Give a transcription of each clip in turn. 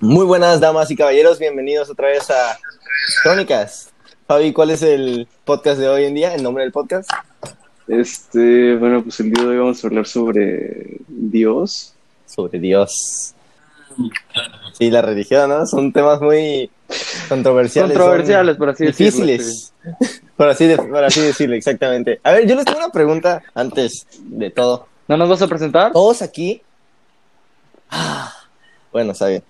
Muy buenas damas y caballeros, bienvenidos otra vez a Crónicas. Fabi, ¿cuál es el podcast de hoy en día? ¿El nombre del podcast? Este, bueno, pues el día de hoy vamos a hablar sobre Dios. Sobre Dios. Sí, la religión, ¿no? Son temas muy controversiales. Controversiales, por así decirlo. Difíciles. Por así, de- por así decirlo, exactamente. A ver, yo les tengo una pregunta antes de todo. ¿No nos vas a presentar? Todos aquí. Ah, bueno, está bien.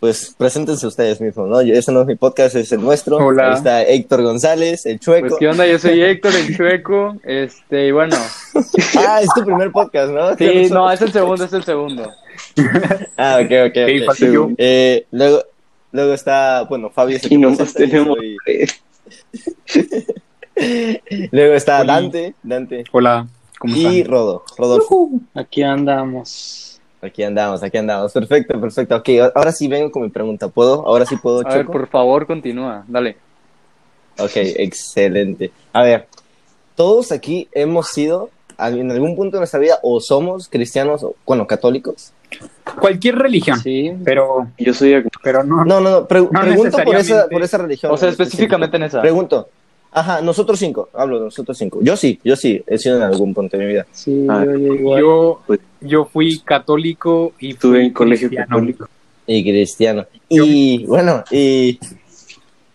Pues preséntense ustedes mismos, ¿no? Yo- Ese no es mi podcast, es el nuestro. Hola. Ahí está Héctor González, el chueco. Pues qué onda, yo soy Héctor, el chueco. Este, y bueno. Ah, es tu primer podcast, ¿no? Sí, no, es el segundo, es el segundo. Ah, ok, ok. Sí, ok. falta yo. Eh, luego, luego está, bueno, Fabi es el Y que nomás tenemos. Luego está. Dante, Dante. Hola, ¿cómo Y están? Rodo, Rodolfo. Aquí andamos. Aquí andamos, aquí andamos. Perfecto, perfecto. Ok, ahora sí vengo con mi pregunta. ¿Puedo? Ahora sí puedo, A ver, Choco? por favor, continúa. Dale. Ok, excelente. A ver, todos aquí hemos sido en algún punto de nuestra vida o somos cristianos, o, bueno, católicos. Cualquier religión, Sí. pero, Yo soy pero no. No, no, no, pre- No pregunto por esa, necesariamente. por esa religión. O sea, en específicamente en esa. Pregunto. Ajá, nosotros cinco, hablo de nosotros cinco. Yo sí, yo sí, he sido en algún punto de mi vida. Sí, Ah, yo, yo igual. Yo, Pues- yo fui católico y Estuve fui en colegio cristiano. católico. Y cristiano. Y bueno, y...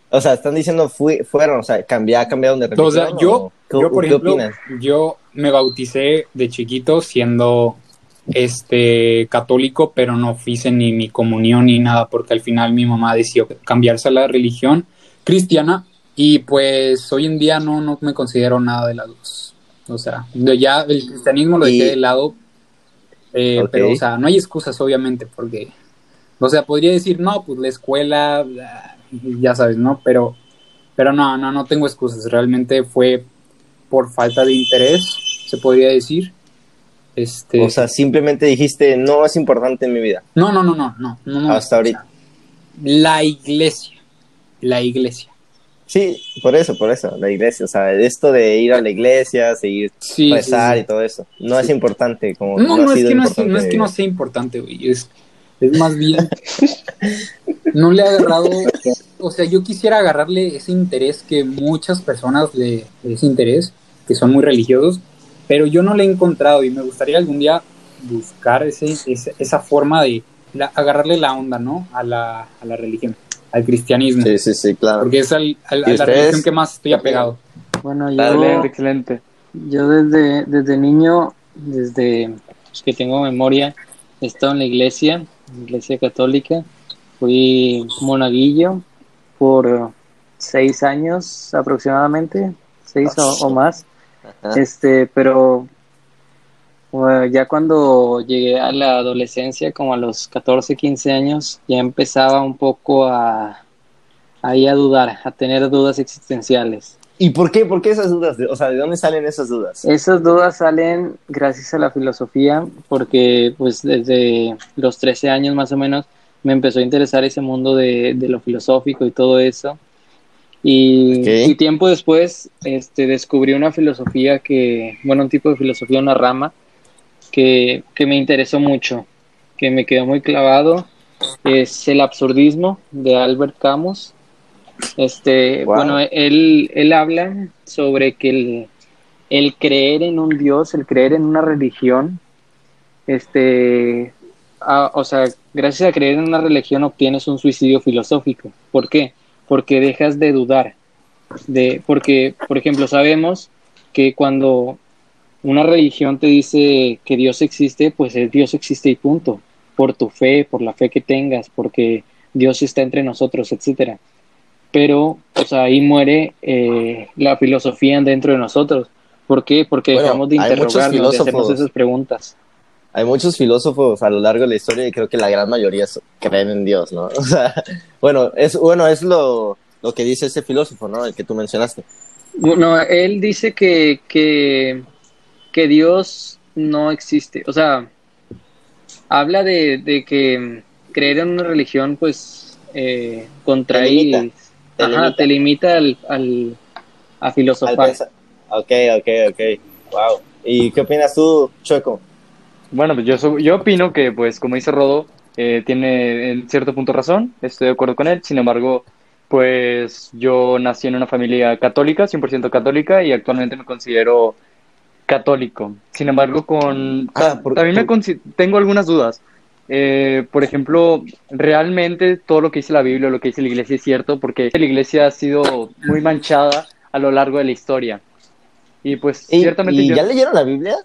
O sea, están diciendo fui, fueron, o sea, cambiar, cambiaron de religión. O sea, yo, o ¿qué- yo, por ¿qué ejemplo, opinas? yo me bauticé de chiquito siendo este católico, pero no hice ni mi comunión ni nada, porque al final mi mamá decidió cambiarse a la religión cristiana y pues hoy en día no, no me considero nada de las dos. O sea, ya el cristianismo lo dejé Y- de lado, eh, pero o sea, no hay excusas obviamente, porque, o sea, podría decir, no, pues la escuela, ya sabes, ¿no? Pero, pero no, no, no tengo excusas, realmente fue por falta de interés, se podría decir. Este, O sea, simplemente dijiste, no es importante en mi vida. no, no, no, no, no, no, no, Hasta o ahorita. sea, la iglesia, la iglesia. Sí, por eso, por eso, la iglesia. O sea, esto de ir a la iglesia, seguir, Sí, rezar sí. y todo eso. No es importante como No, no, es que no, es, no es que no sea importante, güey. Es, es más bien. No le ha agarrado. O sea, yo quisiera agarrarle ese interés que muchas personas le. Ese interés, que son muy religiosos, pero yo no le he encontrado y me gustaría algún día buscar ese, ese- esa forma de la- agarrarle la onda, ¿no? A la, a la religión, al cristianismo. Sí, sí, sí, claro. Porque es al- al- a ¿Y la religión que más estoy apegado. Bueno, yo, Excelente, excelente. yo desde, desde niño, desde que tengo memoria, he estado en la iglesia, iglesia católica. Fui monaguillo por seis años aproximadamente, seis o, o más. Ajá. Este, pero bueno, ya cuando llegué a la adolescencia, como a los 14, 15 años, ya empezaba un poco a, ahí a dudar, a tener dudas existenciales. ¿Y por qué? ¿Por qué esas dudas? O sea, ¿de dónde salen esas dudas? Esas dudas salen gracias a la filosofía, porque pues desde los 13 años más o menos me empezó a interesar ese mundo de, de lo filosófico y todo eso. Y, y tiempo después este, descubrí una filosofía que, bueno, un tipo de filosofía, una rama, que, que me interesó mucho, que me quedó muy clavado. Es el absurdismo de Albert Camus. Este, Wow. bueno, él, él habla sobre que el, el creer en un Dios, el creer en una religión, este, a- o sea, gracias a creer en una religión obtienes un suicidio filosófico. ¿Por qué? Porque dejas de dudar. De, porque, por ejemplo, sabemos que cuando una religión te dice que Dios existe, pues el Dios existe y punto. Por tu fe, por la fe que tengas, porque Dios está entre nosotros, etcétera. Pero, o sea, ahí muere eh, la filosofía dentro de nosotros. ¿Por qué? Porque Bueno, dejamos de interrogarnos, de hacernos esas preguntas. Hay muchos filósofos a lo largo de la historia y creo que la gran mayoría creen en Dios, ¿no? O sea, bueno, es, bueno, es lo, lo que dice ese filósofo, ¿no? El que tú mencionaste. No, él dice que, que, que Dios no existe. O sea, habla de, de que creer en una religión, pues, eh, contrae. Te limita, te ajá, limita. te limita al, al- a filosofar. Ok, ok, ok. Wow. ¿Y qué opinas tú, Chueco? Bueno, pues yo, yo opino que, pues, como dice Rodo, eh, tiene en cierto punto razón, estoy de acuerdo con él, sin embargo, pues yo nací en una familia católica, 100% católica, y actualmente me considero católico. Sin embargo, con Ah, por- también me por- tengo algunas dudas. Eh, por ejemplo, realmente todo lo que dice la Biblia, lo que dice la iglesia es cierto, porque la iglesia ha sido muy manchada a lo largo de la historia. Y pues ¿Y, ciertamente y yo- ya leyeron la Biblia?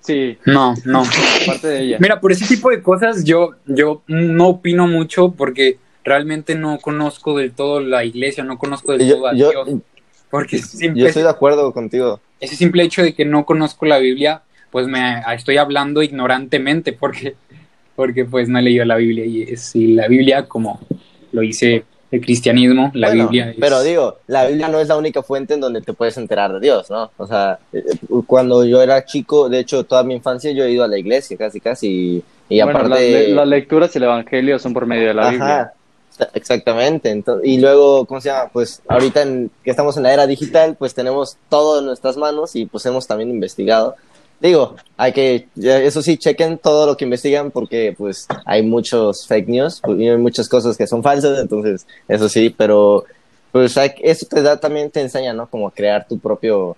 sí, No, no. parte de ella. Mira, por ese tipo de cosas yo, yo no opino mucho porque realmente no conozco del todo la iglesia, no conozco del Yo, todo a yo, Dios. Porque yo estoy de acuerdo contigo. ese simple hecho de que no conozco la Biblia, pues me estoy hablando ignorantemente porque, porque pues no he leído la Biblia y, es, y la Biblia, como lo dice el cristianismo, la Bueno, Biblia es... Pero digo, la Biblia no es la única fuente en donde te puedes enterar de Dios, ¿no? O sea, eh, cuando yo era chico, de hecho, toda mi infancia yo he ido a la iglesia casi, casi, y, y Bueno, aparte... las lecturas y el evangelio son por medio de la Ajá, Biblia. Exactamente. Entonces, y luego, ¿cómo se llama? Pues ahorita en- que estamos en la era digital, pues tenemos todo en nuestras manos y pues hemos también investigado. Digo, hay que, eso sí, chequen todo lo que investigan porque pues hay muchos fake news y hay muchas cosas que son falsas, entonces eso sí, pero pues hay- eso te da también, te enseña, ¿no? Como a crear tu propio,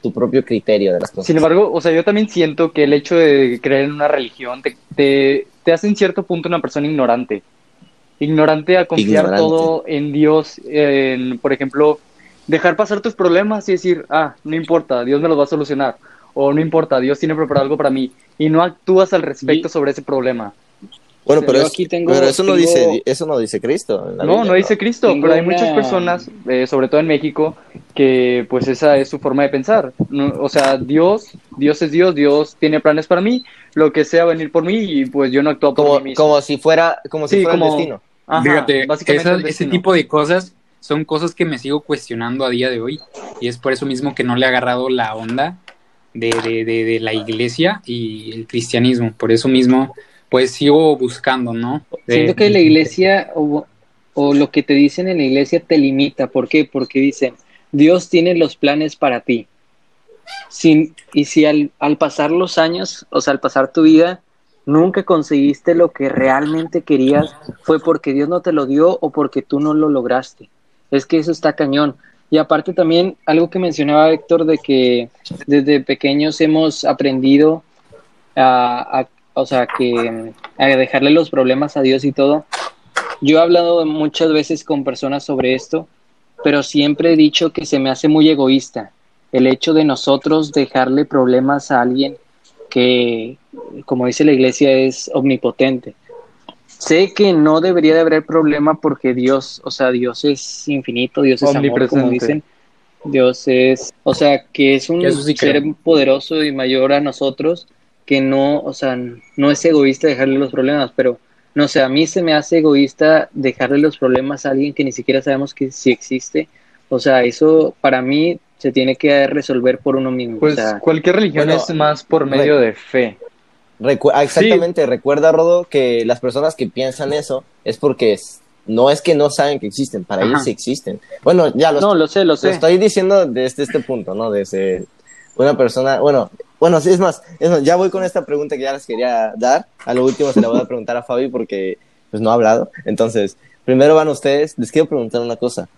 tu propio criterio de las cosas. Sin embargo, o sea, yo también siento que el hecho de creer en una religión te, te, te hace en cierto punto una persona ignorante. Ignorante a confiar Ignorante. todo en Dios, en, por ejemplo, dejar pasar tus problemas y decir, ah, no importa, Dios me los va a solucionar. O no importa, Dios tiene preparado algo para mí. Y no actúas al respecto Y- sobre ese problema. Bueno, pero, es- aquí tengo- pero eso no dice, eso no dice Cristo. No, Biblia, no dice Cristo, Tengo pero hay muchas personas, eh, sobre todo en México, que pues esa es su forma de pensar. No, o sea, Dios, Dios es Dios, Dios tiene planes para mí, lo que sea venir por mí y pues yo no actúo por Como, mí mismo. como si fuera, como si Sí, fuera como- el destino. Ajá, Fíjate, esas- el ese destino. tipo de cosas son cosas que me sigo cuestionando a día de hoy y es por eso mismo que no le he agarrado la onda de, de- de- de la iglesia y el cristianismo. Por eso mismo, pues sigo buscando, ¿no? De- Siento que la iglesia o, o lo que te dicen en la iglesia te limita. ¿Por qué? Porque dicen, Dios tiene los planes para ti. Sin, y si al, pasar los años, o sea, al pasar tu vida, nunca conseguiste lo que realmente querías, fue porque Dios no te lo dio o porque tú no lo lograste. Es que eso está cañón. Y aparte también algo que mencionaba Héctor de que desde pequeños hemos aprendido a- o sea, que a dejarle los problemas a Dios y todo. Yo he hablado muchas veces con personas sobre esto, pero siempre he dicho que se me hace muy egoísta el hecho de nosotros dejarle problemas a alguien que, como dice la iglesia, es omnipotente. Sé que no debería de haber problema porque Dios, o sea, Dios es infinito, Dios es amor, como dicen. Dios es, o sea, que es un sí ser creo. poderoso y mayor a nosotros, que no, o sea, no es egoísta dejarle los problemas, pero no sé, a mí se me hace egoísta dejarle los problemas a alguien que ni siquiera sabemos que si existe. O sea, eso para mí se tiene que resolver por uno mismo. Pues o sea, cualquier religión bueno, es más por medio de fe. Recu- ah, exactamente, recuerda, Rodo, que las personas que piensan eso es porque es- no es que no saben que existen, para ellos sí existen. Bueno, ya lo, no, lo sé, lo lo sé. estoy diciendo desde este punto, ¿no? Desde una persona, bueno, bueno, sí, es más, es más, ya voy con esta pregunta que ya les quería dar. A lo último se la voy a preguntar a Fabi porque pues no ha hablado. Entonces, primero van ustedes, les quiero preguntar una cosa.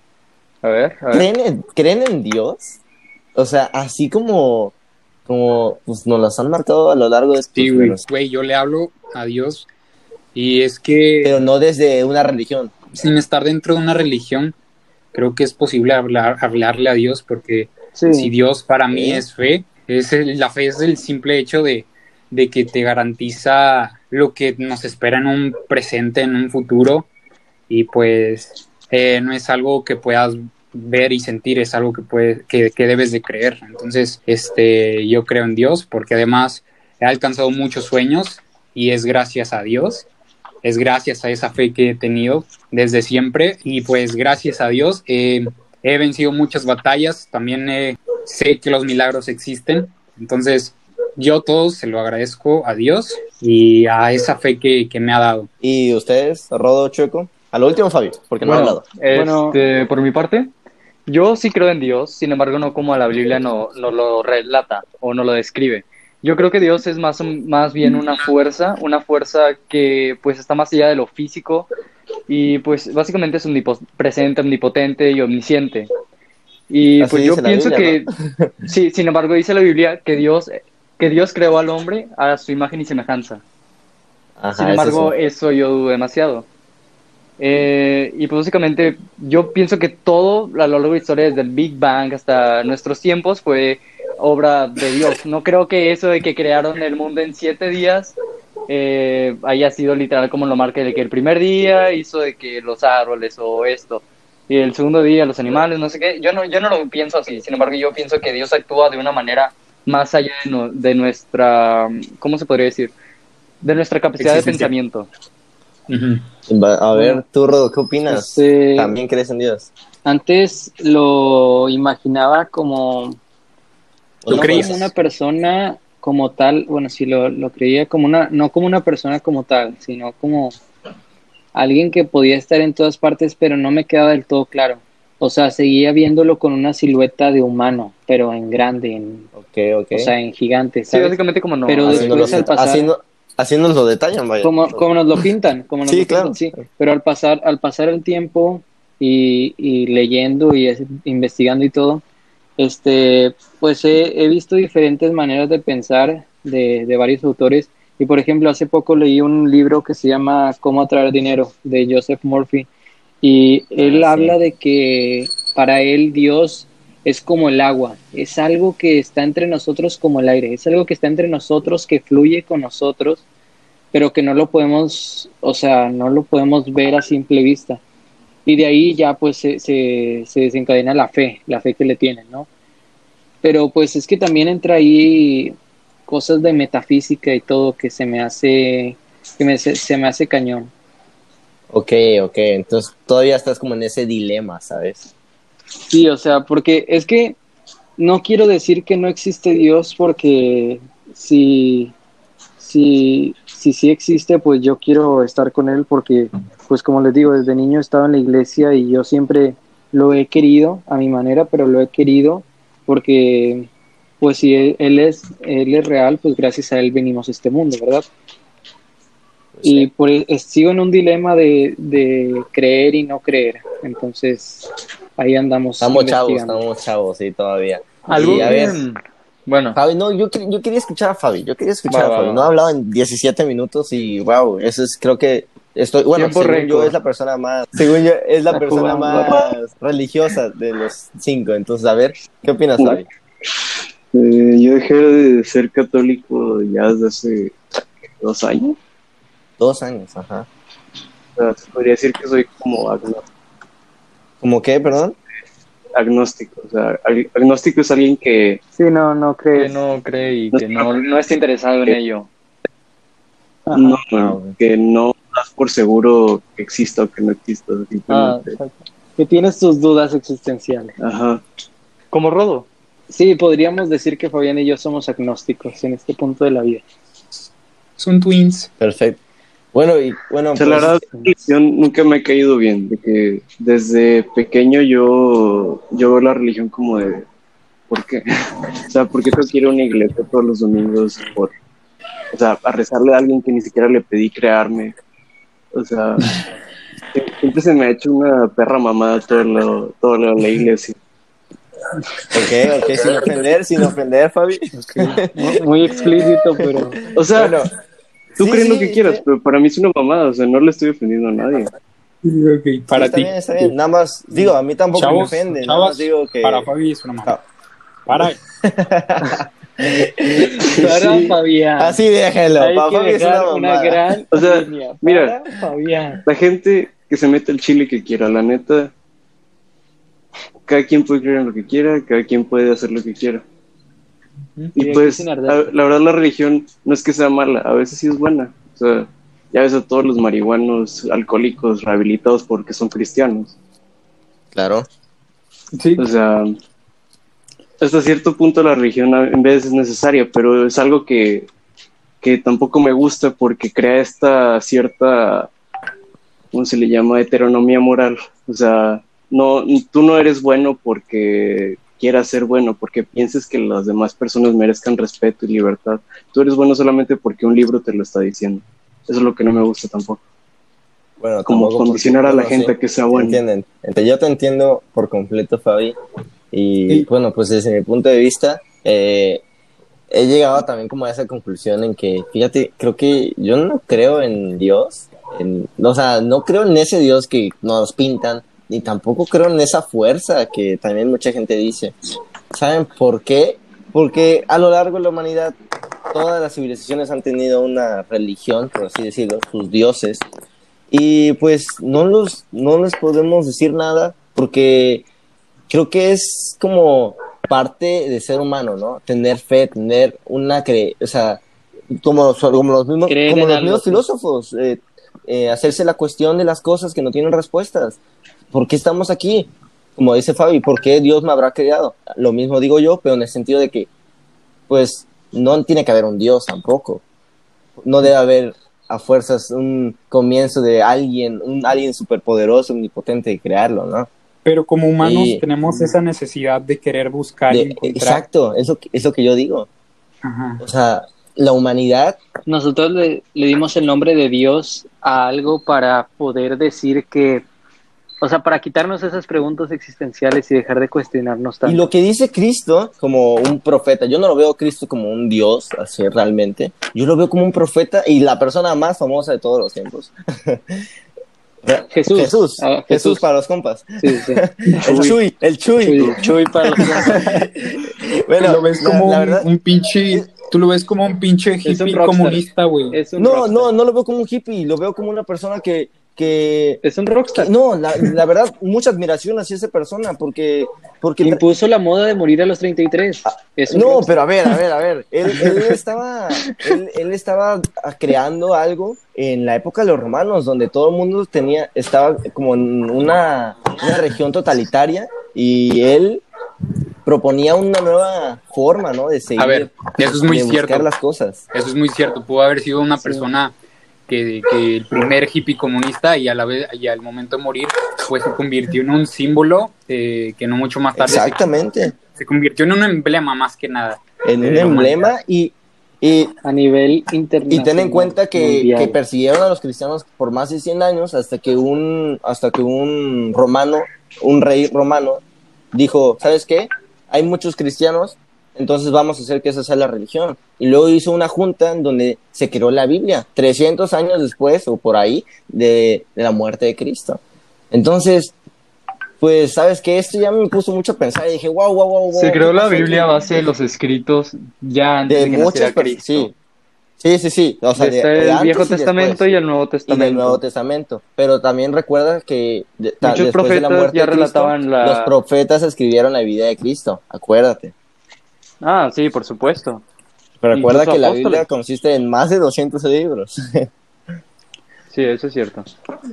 A ver, a ver. ¿Creen en, ¿creen en Dios? O sea, así como, como pues, nos las han marcado a lo largo de estos Sí, güey. Güey, yo le hablo a Dios y es que pero no desde una religión. sin estar dentro de una religión, creo que es posible hablar, hablarle a Dios porque Sí. si Dios para mí es fe, es el- la fe es el simple hecho de, de que te garantiza lo que nos espera en un presente, en un futuro y pues eh, no es algo que puedas ver y sentir, es algo que, puede, que, que debes de creer. Entonces, este, yo creo en Dios porque además he alcanzado muchos sueños y es gracias a Dios, es gracias a esa fe que he tenido desde siempre y pues gracias a Dios eh, he vencido muchas batallas, también eh, sé que los milagros existen, entonces yo todo se lo agradezco a Dios y a esa fe que, que me ha dado. ¿Y ustedes, Rodo, Chueco? A lo último, Fabio, porque no ha Bueno, hablado. este, por mi parte, yo sí creo en Dios, sin embargo no como la Biblia no, no lo relata o no lo describe. Yo creo que Dios es más, más bien una fuerza, una fuerza que pues está más allá de lo físico y pues básicamente es omnipresente, omnipotente y omnisciente. Y Así pues yo pienso Biblia, que, sí, sin embargo dice la Biblia que Dios, que Dios creó al hombre a su imagen y semejanza. Ajá, Sin eso embargo, sí. eso yo dudo demasiado. Eh, y pues básicamente yo pienso que todo a lo largo de la historia, desde el Big Bang hasta nuestros tiempos, fue obra de Dios. No creo que eso de que crearon el mundo en siete días eh, haya sido literal como lo marca de que el primer día hizo de que los árboles o esto, y el segundo día los animales, no sé qué. Yo no, yo no lo pienso así, sin embargo yo pienso que Dios actúa de una manera más allá de, no- de nuestra, ¿cómo se podría decir? De nuestra capacidad de pensamiento. A ver, tú, Rodo, ¿qué opinas? Este, ¿También crees en Dios? Antes lo imaginaba como, ¿O no creías? como una persona como tal, bueno, sí lo, lo creía como una, no como una persona como tal, sino como alguien que podía estar en todas partes, pero no me quedaba del todo claro. O sea, seguía viéndolo con una silueta de humano, pero en grande, en, Ok, ok. o sea, en gigante, Sí, básicamente como no. Pero así Así nos después lo- al pasar- nos lo detallan, vaya. como, como nos lo pintan, como nos Sí, lo pintan, claro. sí. Pero al pasar, al pasar el tiempo y, y leyendo y es- investigando y todo, este, pues he, he visto diferentes maneras de pensar de, de varios autores. Y por ejemplo, hace poco leí un libro que se llama Cómo atraer dinero de Joseph Murphy. Y él Ah, sí. habla de que para él Dios es como el agua, es algo que está entre nosotros como el aire, es algo que está entre nosotros, que fluye con nosotros, pero que no lo podemos, o sea, no lo podemos ver a simple vista. Y de ahí ya pues se, se, se desencadena la fe, la fe que le tienen, ¿no? Pero pues es que también entra ahí cosas de metafísica y todo que se me hace, que me, se, se me hace cañón. Ok, ok. Entonces todavía estás como en ese dilema, ¿sabes? Sí, o sea, porque es que no quiero decir que no existe Dios porque si, si, si sí existe, pues yo quiero estar con Él porque, pues como les digo, desde niño he estado en la iglesia y yo siempre lo he querido a mi manera, pero lo he querido porque, pues si Él, él es, él es real, pues gracias a Él venimos a este mundo, ¿verdad? Y por, e- sigo en un dilema de, de creer y no creer. Entonces, ahí andamos. Estamos chavos, estamos chavos, sí, todavía. Algo Y, a ver, Bueno, Fabi, no, yo, yo quería escuchar a Fabi, yo quería escuchar Va, a Fabi. va. No ha hablado en 17 minutos y wow, eso es, creo que estoy, bueno, según yo es la persona más, según yo es la persona más religiosa de los cinco. Entonces, a ver, ¿qué opinas, Fabi? Eh, yo dejé de ser católico ya desde hace dos años. Dos años, ajá. O sea, se podría decir que soy como ¿Cómo qué, perdón? Agnóstico. O sea, ag- agnóstico es alguien que Sí, no, no que crees. no cree y que no, no está interesado en ello. Ajá. no, Ah, que no das por seguro que exista o que no exista. Ah. Que tienes tus dudas existenciales. Ajá. Como Rodo. Sí, podríamos decir que Fabián y yo somos agnósticos en este punto de la vida. Son twins. Perfecto. Bueno, y bueno, O sea, la pues, verdad, la religión nunca me ha caído bien, de que desde pequeño yo, yo veo la religión como de, ¿por qué? O sea, ¿por qué tengo que ir a una iglesia todos los domingos? Por, o sea, a rezarle a alguien que ni siquiera le pedí crearme. O sea, siempre se me ha hecho una perra mamada todo lo, todo lo de la iglesia. ok, ok, sin ofender, sin ofender, Fabi. Muy, muy explícito, pero O sea, Bueno, tú sí, crees lo que quieras, sí. pero para mí es una mamada, o sea, no le estoy ofendiendo a nadie. Para está ti. bien, está bien. Nada más, digo, a mí tampoco Chavos, me ofende. nada más digo que. Para Fabi es una mamá. Para. para Fabián. Así déjenlo. Hay Para que Fabi es una mamada. gran O sea, línea. mira. Para Fabián. La gente que se mete el chile que quiera, la neta, cada quien puede creer en lo que quiera, cada quien puede hacer lo que quiera. Y pues, a- la verdad la religión no es que sea mala, a veces sí es buena. O sea, ya ves a todos los marihuanos alcohólicos rehabilitados porque son cristianos. Claro. Sí. O sea, hasta cierto punto la religión en vez es necesaria, pero es algo que, que tampoco me gusta porque crea esta cierta, ¿cómo se le llama? Heteronomía moral. O sea, no, tú no eres bueno porque quieras ser bueno, porque pienses que las demás personas merezcan respeto y libertad. Tú eres bueno solamente porque un libro te lo está diciendo. Eso es lo que no me gusta tampoco. Bueno, Como condicionar a la gente sí, que sea bueno. ¿Entienden? Yo te entiendo por completo, Fabi. Y Sí. bueno, pues desde mi punto de vista, eh, he llegado también como a esa conclusión en que, fíjate, creo que yo no creo en Dios. En, o sea, no creo en ese Dios que nos pintan, ni tampoco creo en esa fuerza que también mucha gente dice. ¿Saben por qué? Porque a lo largo de la humanidad, todas las civilizaciones han tenido una religión, por así decirlo, sus dioses. Y pues no los no les podemos decir nada porque creo que es como parte de ser humano, ¿no? Tener fe, tener una cre o sea, como, como los mismos, como los mismos sí. filósofos, eh, eh, hacerse la cuestión de las cosas que no tienen respuestas. ¿Por qué estamos aquí? Como dice Fabi, ¿por qué Dios me habrá creado? Lo mismo digo yo, pero en el sentido de que, pues, no tiene que haber un Dios tampoco. No debe haber a fuerzas un comienzo de alguien, un alguien superpoderoso, omnipotente de crearlo, ¿no? Pero como humanos Y- tenemos esa necesidad de querer buscar y De- encontrar. exacto, eso, es lo que yo digo. Ajá. O sea, la humanidad, Nosotros le, le dimos el nombre de Dios a algo para poder decir que, o sea, para quitarnos esas preguntas existenciales y dejar de cuestionarnos y tanto. lo que dice Cristo como un profeta, yo no lo veo a Cristo como un Dios, así realmente, yo lo veo como un profeta y la persona más famosa de todos los tiempos. Jesús. Jesús, Ah, Jesús, Jesús. para los compas. Sí, sí. El Chuy, el Chuy. Chuy, Chuy para los Bueno, lo ves como la un, verdad- un pinche, tú lo ves como un pinche Es un hippie comunista, güey. No, rockstar. no, no lo veo como un hippie, lo veo como una persona que, que, Es un rockstar. que- no, la, la verdad, mucha admiración hacia esa persona, porque, porque Impuso la moda de morir a los 33. Es un No, rockstar. pero a ver, a ver, a ver. Él, él estaba, él, él estaba creando algo en la época de los romanos, donde todo el mundo tenía, estaba como en una, una región totalitaria y él proponía una nueva forma, ¿no? De seguir, A ver, eso es muy de buscar cierto. las cosas. Eso es muy cierto. Pudo haber sido una Sí. persona que, que el primer hippie comunista y a la vez y al momento de morir, pues se convirtió en un símbolo eh, que no mucho más tarde se, Exactamente. se convirtió en un emblema más que nada. En un emblema y, y A nivel internacional. Y ten en cuenta que, que persiguieron a los cristianos por más de 100 años hasta que un, hasta que un romano, un rey romano, dijo, ¿sabes qué? Hay muchos cristianos, entonces vamos a hacer que esa sea la religión. Y luego hizo una junta en donde se creó la Biblia, 300 años después o por ahí de, de la muerte de Cristo. Entonces, pues, ¿sabes qué? Esto ya me puso mucho a pensar y dije, wow, wow, wow, wow. Se creó ¿qué la Biblia a base de los escritos ya antes de de que muchas personas. Sí. Sí, sí, sí. O sea, de- el antes Viejo y después. Testamento y el Nuevo y Testamento. del Nuevo Testamento. Pero también recuerda que Muchos después de la profetas muerte ya de Cristo, relataban la- los profetas escribieron la vida de Cristo, acuérdate. Ah, sí, por supuesto. Pero recuerda que la apóstoles. Biblia consiste en más de 200 libros. Sí, eso es cierto.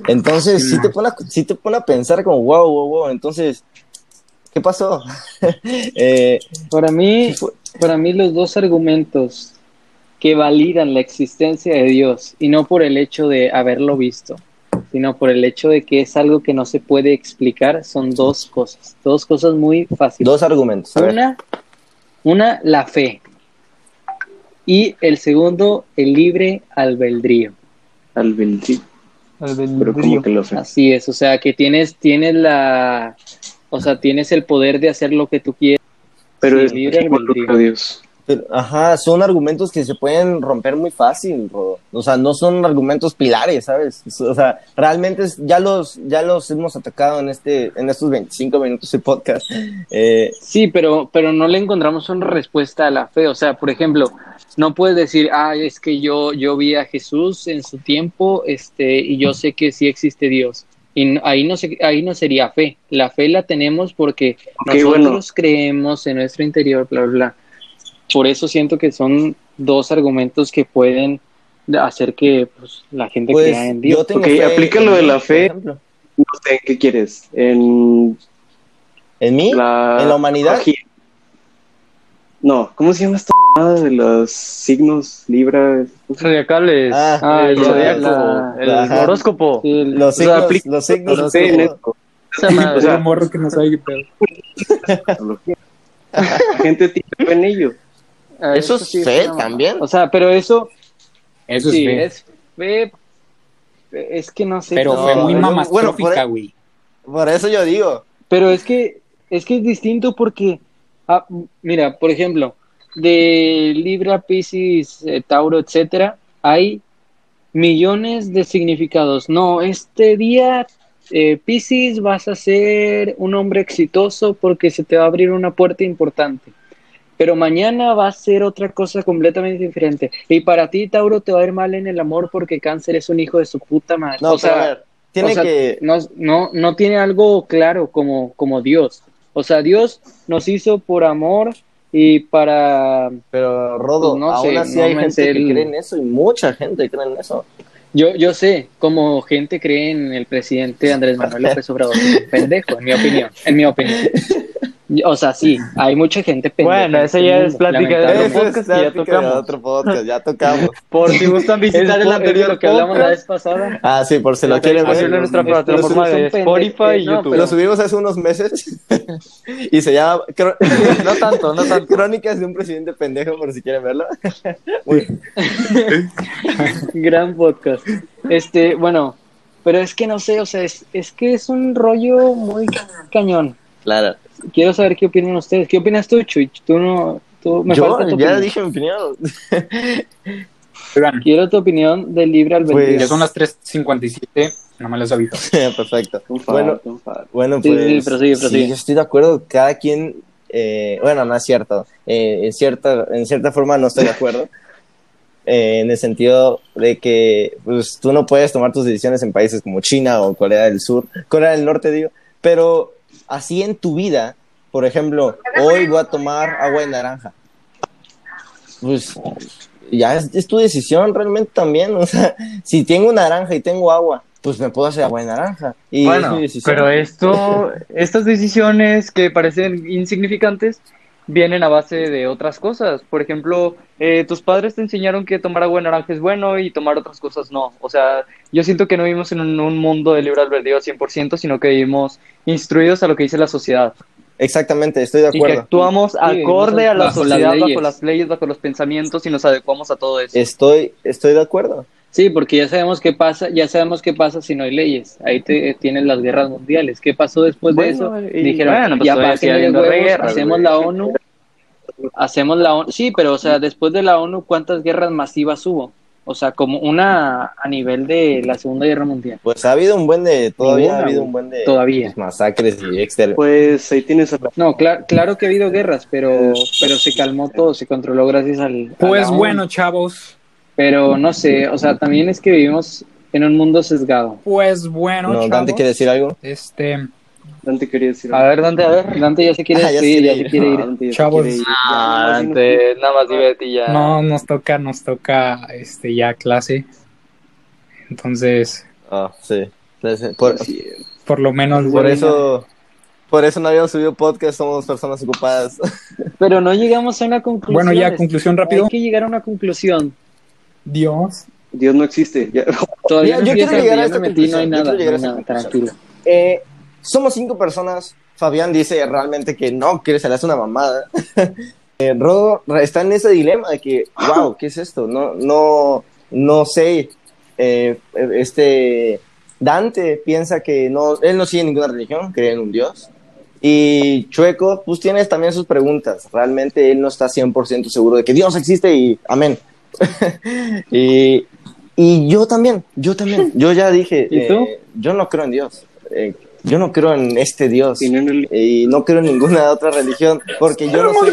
Entonces, sí, no. te pone a, sí te pone a pensar como, wow, wow, wow. Entonces, ¿qué pasó? Eh, Para mí, para mí los dos argumentos que validan la existencia de Dios, y no por el hecho de haberlo visto, sino por el hecho de que es algo que no se puede explicar, son dos cosas, dos cosas muy fáciles. dos argumentos. Una, una, la fe. Y el segundo, el libre albedrío. Albedrío. Pero como que lo sé. Así es, o sea, que tienes, tienes la, o sea, tienes el poder de hacer lo que tú quieres. Pero Sí, es libre albedrío. Dios. Pero, ajá, son argumentos que se pueden romper muy fácil, Rodo. O sea, no son argumentos pilares, ¿sabes? O sea, realmente es- ya los ya los hemos atacado en este en estos 25 minutos de podcast. Eh, Sí, pero, pero no le encontramos una respuesta a la fe. O sea, por ejemplo, no puedes decir, ah, es que yo, yo vi a Jesús en su tiempo, este, y yo sé que sí existe Dios. Y ahí no se, ahí no sería fe. La fe la tenemos porque nosotros bueno. creemos en nuestro interior, bla, bla, bla. Por eso siento que son dos argumentos que pueden hacer que pues, la gente pues crea en Dios. yo tengo Ok, fe aplica lo de la fe. ejemplo. No sé, ¿qué quieres? En ¿En mí? la, ¿En la humanidad? No, ¿cómo se llama esta de los signos Libra? Zodiacales. Ah, Ah, el zodiaco. la- el Ajá. horóscopo. Sí, el- Los O sea, signos, aplica- los signos no de sé, zodiaco. neto. esa madre. O sea, morro que no sabe qué pedo. astrología. La gente tiene fe en ello. Ah, Eso es sí fe también. O sea, pero eso Eso sí, es fe. es fe. Es que no sé. Pero fue muy mamastrófica, bueno, por- güey. Por eso yo digo. Pero es que es que es distinto porque, ah, mira, por ejemplo, de Libra, Pisces, eh, Tauro, etcétera, hay millones de significados. No, este día, eh, Pisces, vas a ser un hombre exitoso porque se te va a abrir una puerta importante. Pero mañana va a ser otra cosa completamente diferente. Y para ti, Tauro, te va a ir mal en el amor porque Cáncer es un hijo de su puta madre. No, o sea, a ver, tiene o sea, que. no, no, no tiene algo claro como, como Dios. O sea, Dios nos hizo por amor y para... Pero Rodo, Pues no aún sé, así hay gente sé que el- cree en eso y mucha gente cree en eso. Yo, yo sé, como gente cree en el presidente Andrés Manuel López Obrador. Pendejo, en mi opinión. En mi opinión. O sea, sí, hay mucha gente pendeja. Bueno, en esa este ya es plática de otro. Eso es podcast ya de tocamos. otro podcast, ya tocamos. Por si gustan visitar el de anterior lo que hablamos la podcast, vez pasada. Ah, sí, por si lo No, quieren ver. Hacerlo en nuestra Estos plataforma son de pendejos. Spotify y YouTube. Lo subimos hace unos meses y se llama No tanto, no tanto. Crónicas de un presidente pendejo, por si quieren verlo. Muy- Gran podcast. Este, bueno, pero es que no sé, o sea, es, es que es un rollo muy cañón. Claro. Quiero saber qué opinan ustedes. ¿Qué opinas tú, Chuy? Tú no, tú me Yo falta tu ya opinión. dije mi opinión. Oigan, Quiero tu opinión del libre albedrío. Pues- ya son las 3.57, no me les aviso. Perfecto. Un faro, Bueno, un faro. Bueno, Sí, pues sí, prosigue, prosigue. sí, yo estoy de acuerdo. Cada quien, eh, bueno, no es cierto. Eh, en cierta, en cierta forma no estoy de acuerdo. Eh, en el sentido de que pues, tú no puedes tomar tus decisiones en países como China o Corea del Sur, Corea del Norte, digo, pero así en tu vida, por ejemplo, hoy voy a tomar agua de naranja. Pues ya es, es tu decisión realmente también. O sea, si tengo naranja y tengo agua, pues me puedo hacer agua de naranja. Y es Bueno, mi decisión. pero esto, estas decisiones que parecen insignificantes vienen a base de otras cosas. Por ejemplo, eh, tus padres te enseñaron que tomar agua de naranja es bueno y tomar otras cosas no. O sea, yo siento que no vivimos en un, un mundo de libre albedrío al 100%, sino que vivimos instruidos a lo que dice la sociedad. Exactamente, estoy de Y que acuerdo. actuamos acorde a la bajo las sociedad, bajo leyes. las leyes, bajo los pensamientos y nos adecuamos a todo eso. Estoy, estoy de acuerdo. Sí, porque ya sabemos qué pasa, ya sabemos qué pasa si no hay leyes. Ahí te tienes las guerras mundiales. ¿Qué pasó después Bueno, de eso? y- Dijeron, bueno, pues ya huevos, guerras, hacemos güey. la ONU, hacemos la ONU. Sí, pero o sea, después de la ONU, ¿cuántas guerras masivas hubo? O sea, como una a nivel de la Segunda Guerra Mundial. Pues ha habido un buen de, todavía Ninguna, ha habido un buen de Todavía. masacres y exter Pues ahí tienes a No, claro, claro que ha habido guerras, pero, pero se calmó todo, se controló gracias al. Pues bueno, chavos. Pero no sé, o sea, también es que vivimos en un mundo sesgado. Pues bueno, No, chavos. Dante quiere decir algo. Este, Dante quería decir A ver, Dante, a ver. Dante ya se quiere Ah, se ya quiere se quiere ir. Chavos. quiere ir. Ya, Ah, nada más dinos Dante, nada más divertí ya. no nos toca, nos toca este ya clase. Entonces, Ah, sí. Entonces, Por, Sí, por lo menos por eso, por eso no habíamos subido podcast, somos personas ocupadas. Pero no llegamos a una conclusión. Bueno, ya conclusión rápido. Hay que llegar a una conclusión. Dios. Dios no existe. Ya. Todavía Mira, no yo quiero llegar a esta me metí, no hay conclusión, yo quiero llegar a esta tranquilo. Eh, somos cinco personas. Fabián dice realmente que no, que se le hace una mamada. Eh, Rodo está en ese dilema de que, wow, ¿qué es esto? No, no, no sé. Eh, este Dante piensa que no, él no sigue ninguna religión, cree en un Dios. Y Chueco, pues tienes también sus preguntas. Realmente él no está 100% seguro de que Dios existe y amén. y, y yo también, yo también. Yo ya dije, ¿Y tú? eh, yo no creo en Dios. Eh, yo no creo en este Dios. Y no creo en ninguna otra religión, porque yo no soy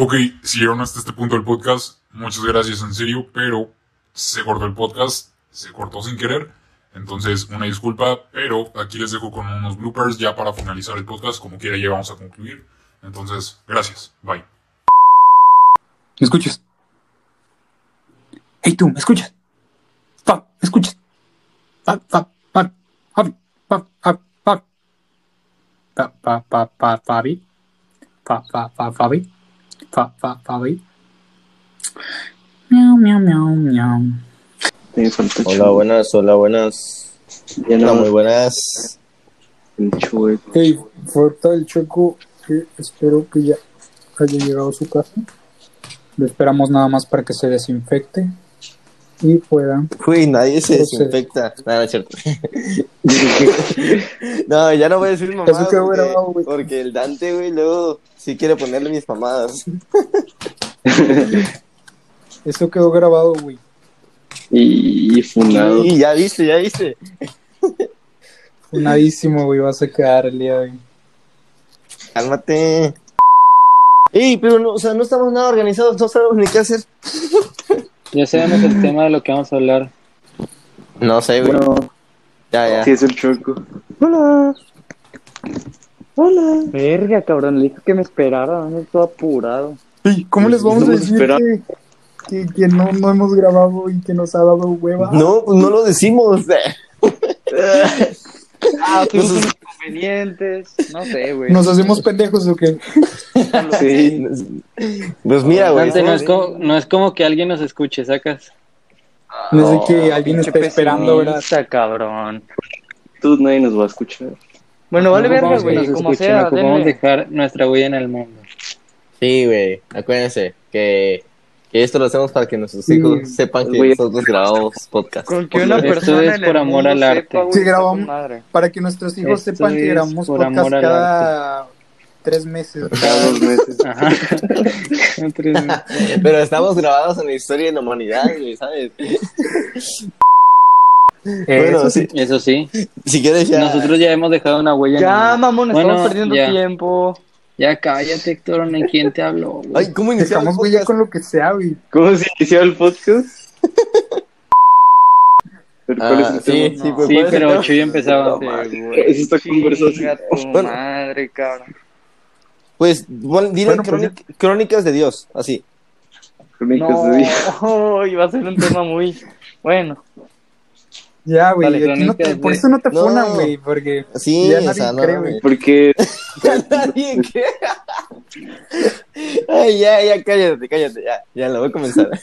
Ok, si llegaron hasta este punto del podcast, muchas gracias en serio, pero se cortó el podcast, se cortó sin querer. Entonces, una disculpa, pero aquí les dejo con unos bloopers ya para finalizar el podcast. Como quiera, ya vamos a concluir. Entonces, gracias. Bye. ¿Me escuchas? Hey, tú, ¿me escuchas? Fa, ¿me escuchas? Fa, fa, fa, Fabi, fa, fa, fa. Fa, fa, fa, fa, Fabi. Fa, fa, fa, Fabi. Fa, fa, Fabi. Miau, miau, miau, miau. Hola, Chueco. buenas, hola, buenas. Hola, muy buenas. el Chueco. Hey, falta el choco. que espero que ya haya llegado a su casa. Lo esperamos nada más para que se desinfecte y pueda. Uy, nadie se desinfecta. No, no es cierto. no, ya no voy a decir mamadas. Eso quedó porque, grabado, güey. porque el Dante, güey, luego sí quiere ponerle mis mamadas. Eso quedó grabado, güey. Y, y funado. Y ya viste, ya viste. Funadísimo, güey, vas a quedar el día de hoy. Cálmate. Ey, pero no, o sea, no estamos nada organizados, no sabemos ni qué hacer. Ya sabemos el tema de lo que vamos a hablar. No sé, güey. Bueno, ya, ya. sí es el choco. Hola. Hola. Verga, cabrón, le dije que me esperara, no todo apurado. Ey, ¿Cómo les vamos a decir que, que no, no hemos grabado y que nos ha dado hueva? No, pues no lo decimos. Ah, tuvimos unos inconvenientes, no sé, güey. ¿Nos hacemos pendejos o qué? Sí. Pues mira, güey. No, es como, no es como que alguien nos escuche, sacas. No sé que alguien está esperando, ¿verdad? cabrón. Tú nadie nos va a escuchar. Bueno, vale No verga, güey, nos como escuchen, sea, ocupamos denle. dejar nuestra huella en el mundo. Sí, güey. Acuérdense que, que esto lo hacemos para que nuestros Sí. hijos sepan que nosotros grabamos podcast. Con que una Esto es en por amor al arte. Sí, grabamos-. Para que nuestros hijos Esto sepan que grabamos por podcast amor al cada tres meses. Cada dos meses. Ajá. Tres meses. Pero estamos grabados en la historia de la humanidad, ¿sabes? bueno, Eso sí. Eso sí. Si quieres ya. Nosotros ya hemos dejado una huella. en Ya, el- mamón, Bueno, estamos perdiendo ya. tiempo. Ya cállate, Héctor, ¿en quién te habló? güey? Ay, ¿cómo iniciamos Dejamos huella con lo que sea, güey. ¿Cómo se inició el podcast? ¿Pero cuál es Ah, el sí, tema? sí, pues, Sí, ¿cuál es el pero tema? Chuy empezaba. No, antes, madre. güey. Es esta conversación. Bueno. madre, cabrón. Pues, bueno, dile Bueno, pues crónic- crónicas de Dios, así. Crónicas No, de día. iba a ser un tema muy bueno. Ya, güey. Dale, aquí no te- crónicas por eso no te No. funan, güey, porque Sí, ya o nadie sea, no. cree, güey. Porque Nadie que- Ay, ya, ya, cállate, cállate, ya, ya, lo voy a comenzar.